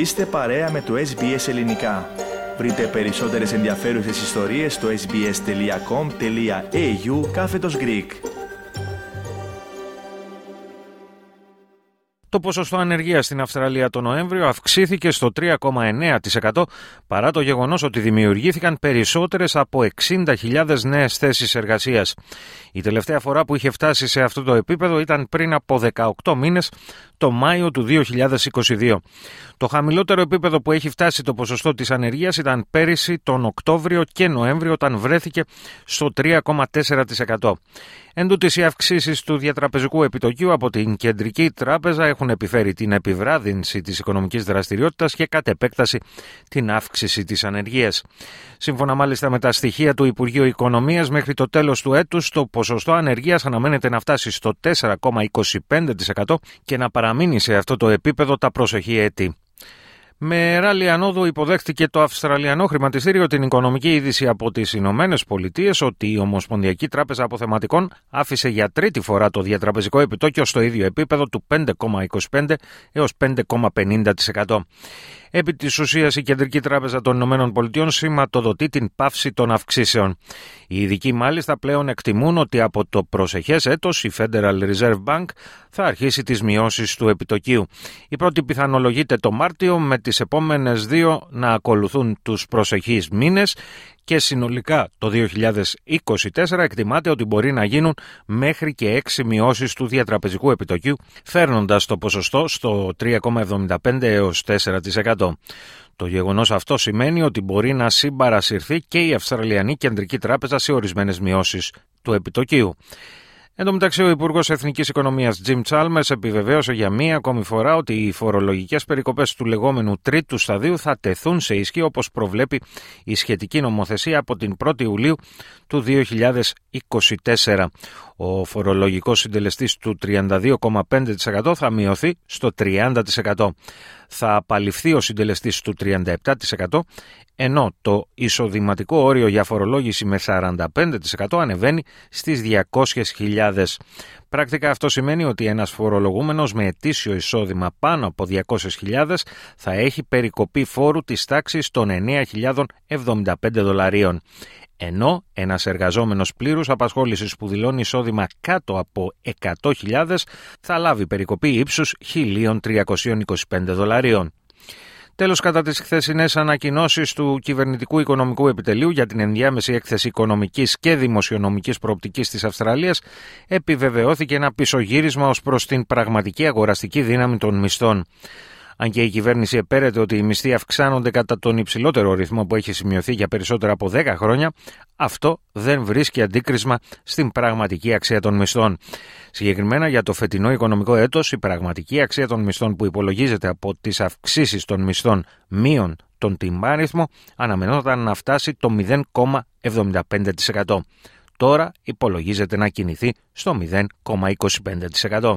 Είστε παρέα με το SBS Ελληνικά. Βρείτε περισσότερες ενδιαφέρουσες ιστορίες στο sbs.com.au κάθετος Greek. Το ποσοστό ανεργίας στην Αυστραλία το Νοέμβριο αυξήθηκε στο 3,9% παρά το γεγονός ότι δημιουργήθηκαν περισσότερες από 60.000 νέες θέσεις εργασίας. Η τελευταία φορά που είχε φτάσει σε αυτό το επίπεδο ήταν πριν από 18 μήνες, το Μάιο του 2022. Το χαμηλότερο επίπεδο που έχει φτάσει το ποσοστό της ανεργίας ήταν πέρυσι τον Οκτώβριο και Νοέμβριο όταν βρέθηκε στο 3,4%. Εν τούτης, οι αυξήσεις του διατραπεζικού επιτοκίου από την Κεντρική Τράπεζα έχουν επιφέρει την επιβράδυνση της οικονομικής δραστηριότητας και κατ' επέκταση την αύξηση της ανεργίας. Σύμφωνα μάλιστα με τα στοιχεία του Υπουργείου Οικονομίας, μέχρι το τέλος του έτους το ποσοστό ανεργίας αναμένεται να φτάσει στο 4,25% και να παραμείνει σε αυτό το επίπεδο τα προσεχή έτη. Με ράλι ανόδου υποδέχτηκε το Αυστραλιανό χρηματιστήριο την οικονομική είδηση από τις Ηνωμένες Πολιτείες ότι η Ομοσπονδιακή Τράπεζα Αποθεματικών άφησε για τρίτη φορά το διατραπεζικό επιτόκιο στο ίδιο επίπεδο του 5,25 έως 5,50%. Επί της ουσίας η Κεντρική Τράπεζα των Ηνωμένων Πολιτειών σηματοδοτεί την πάυση των αυξήσεων. Οι ειδικοί μάλιστα πλέον εκτιμούν ότι από το προσεχές έτος η Federal Reserve Bank θα αρχίσει τις μειώσεις του επιτοκίου. Η πρώτη πιθανολογείται το Μάρτιο με τις επόμενες δύο να ακολουθούν τους προσεχείς μήνες και συνολικά το 2024 εκτιμάται ότι μπορεί να γίνουν μέχρι και έξι μειώσεις του διατραπεζικού επιτοκίου, φέρνοντας το ποσοστό στο 3,75 έως 4%. Το γεγονός αυτό σημαίνει ότι μπορεί να συμπαρασυρθεί και η Αυστραλιανή Κεντρική Τράπεζα σε ορισμένες μειώσεις του επιτοκίου. Εν τω μεταξύ, ο Υπουργός Εθνικής Οικονομίας Jim Chalmers επιβεβαίωσε για μία ακόμη φορά ότι οι φορολογικές περικοπές του λεγόμενου τρίτου σταδίου θα τεθούν σε ισχύ όπως προβλέπει η σχετική νομοθεσία από την 1η Ιουλίου του 2024. Ο φορολογικός συντελεστής του 32,5% θα μειωθεί στο 30%. Θα απαλληφθεί ο συντελεστής του 37% ενώ το εισοδηματικό όριο για φορολόγηση με 45% ανεβαίνει στις 200.000. Πρακτικά αυτό σημαίνει ότι ένας φορολογούμενος με ετήσιο εισόδημα πάνω από 200.000 θα έχει περικοπή φόρου της τάξης των 9.075 δολαρίων ενώ ένας εργαζόμενος πλήρους απασχόλησης που δηλώνει εισόδημα κάτω από 100.000 θα λάβει περικοπή ύψους 1.325 δολαρίων. Τέλος, κατά τις χθεσινές ανακοινώσεις του Κυβερνητικού Οικονομικού Επιτελείου για την ενδιάμεση έκθεση οικονομικής και δημοσιονομικής προοπτικής της Αυστραλίας, επιβεβαιώθηκε ένα πισωγύρισμα ως προς την πραγματική αγοραστική δύναμη των μισθών. Αν και η κυβέρνηση επέρεται ότι οι μισθοί αυξάνονται κατά τον υψηλότερο ρυθμό που έχει σημειωθεί για περισσότερα από 10 χρόνια, αυτό δεν βρίσκει αντίκρισμα στην πραγματική αξία των μισθών. Συγκεκριμένα για το φετινό οικονομικό έτος, η πραγματική αξία των μισθών που υπολογίζεται από τις αυξήσεις των μισθών μείων τον τιμάριθμο αναμενόταν να φτάσει το 0,75%. Τώρα υπολογίζεται να κινηθεί στο 0,25%.